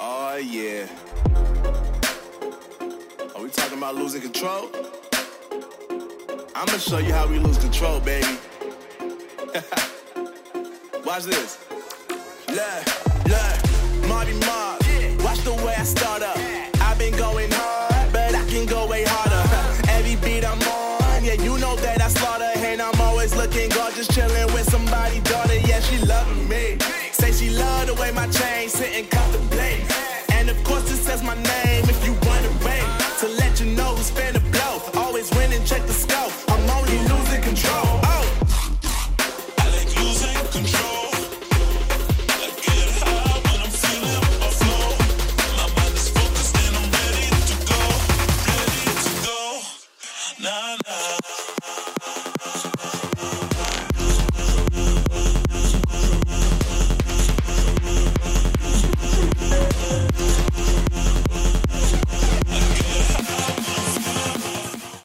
Oh yeah. Are we talking about losing control? I'm gonna show you how we lose control, baby. Watch this. Look, look, Marty Mark, Watch the way I start up. I've been going hard, but I can go way harder. Every beat I'm on, yeah, you know that I slaughter. And I'm always looking gorgeous, chilling with my chain sitting comfortably.